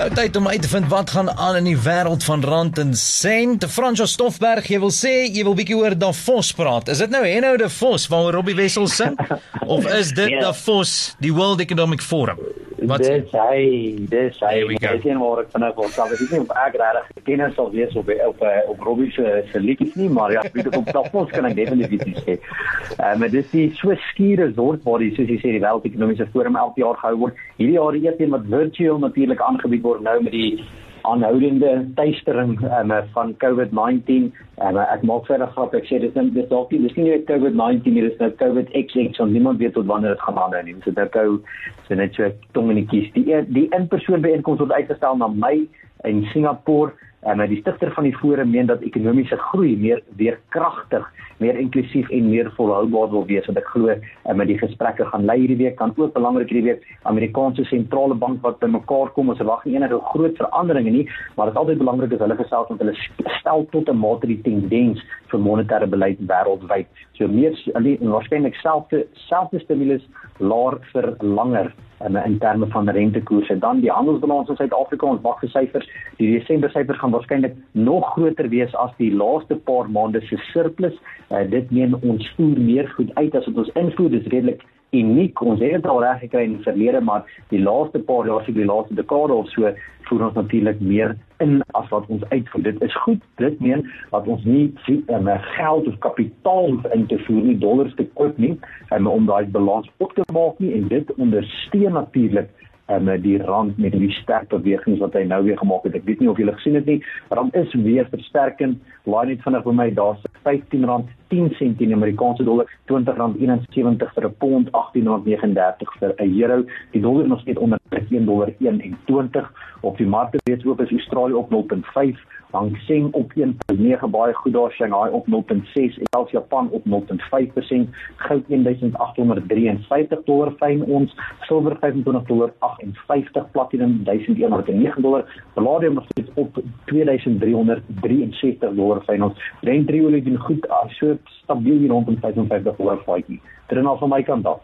Nou tyd om uit te vind wat gaan aan in die wêreld van rand en sent. Fransjo Stoffberg, jy wil sê jy wil bietjie oor Davos praat. Is dit nou Henno de Vos waar Robbie Wessel sing of is dit yeah. Davos, die World Economic Forum? Wat dis hy, dis hy. Ek sien maar ek vanaand wil sê dis nie op agrarig kennis sal wees op op op Robbie se se liedjies nie, maar ja, weet ek op Davos kan ek definitief sê. Ehm uh, dis die so skiere resort waar die soos jy sê die World Economic Forum elke jaar gehou word. Hierdie jaar die een wat virtueel natuurlik aangebied word nou met die aanhoudende tuistering um, van COVID-19 en uh, ek maak verder grap ek sê dit is dit dalk nie dis nie net COVID-19 nie dis nou COVID-XX so niemand weet tot wanneer dit gaan aanhou nie. So dit gou so net so tongenetjies die die in-persoon byeenkoms word uitgestel na Mei in Singapore en uh, die stigter van die forum meen dat ekonomiese groei meer weer kragtig meer inklusief en meer volhoubaar wil wees wat ek glo uh, met die gesprekke gaan lei hierdie week kan ook belangrik hierdie week Amerikaanse sentrale bank wat bymekaar kom ons verwag nie enige groot veranderinge nie maar dit is altyd belangrik as hulle gesels met hulle stel tot 'n mate die tendens vir monetêre beleid wêreldwyd. So meer alleen waarskynlik selfde selfde stimulus laer vir langer in in terme van rentekoerse. Dan die handelsbalans in Suid-Afrika ons wag vir syfers die Desember syfers gaan waarskynlik nog groter wees as die laaste paar maande se surplus. Uh, dit meen ons voer meer goed uit as wat ons invoer. Dis redelik uniek ons het dit al reg gekry in die verlede maar die laaste paar jaar se die laaste dekade of so voer ons natuurlik meer in as wat ons uitvoer dit is goed dit meen dat ons nie um, geld of kapitaal in te voer nie dollars te koop nie um, om daai balans op te maak nie en dit ondersteun natuurlik en um, die rand met die sterk bewegings wat hy nou weer gemaak het. Ek weet nie of julle gesien het nie. Rand is weer versterkend. Laai net vinnig vir my daar's R15 10 sent teen die Amerikaanse dollar, R20.71 vir 'n pond, R18.39 vir 'n euro. Die dollar nog steeds onder $1.21 op die markte weet ook is Australië op 0.5 Hang Seng op 1.9 baie goed daar Shanghai op 0.6 en selfs Japan op 0.5% goud 1853 dollar fyn ons silwer 25 dollar 58 platinum 1109 dollar palladium nog steeds op 2363 dollar fyn ons. Brent olie doen goed so stabiel hier rondom 55 dollar faitjie. Dit is nou van my kant af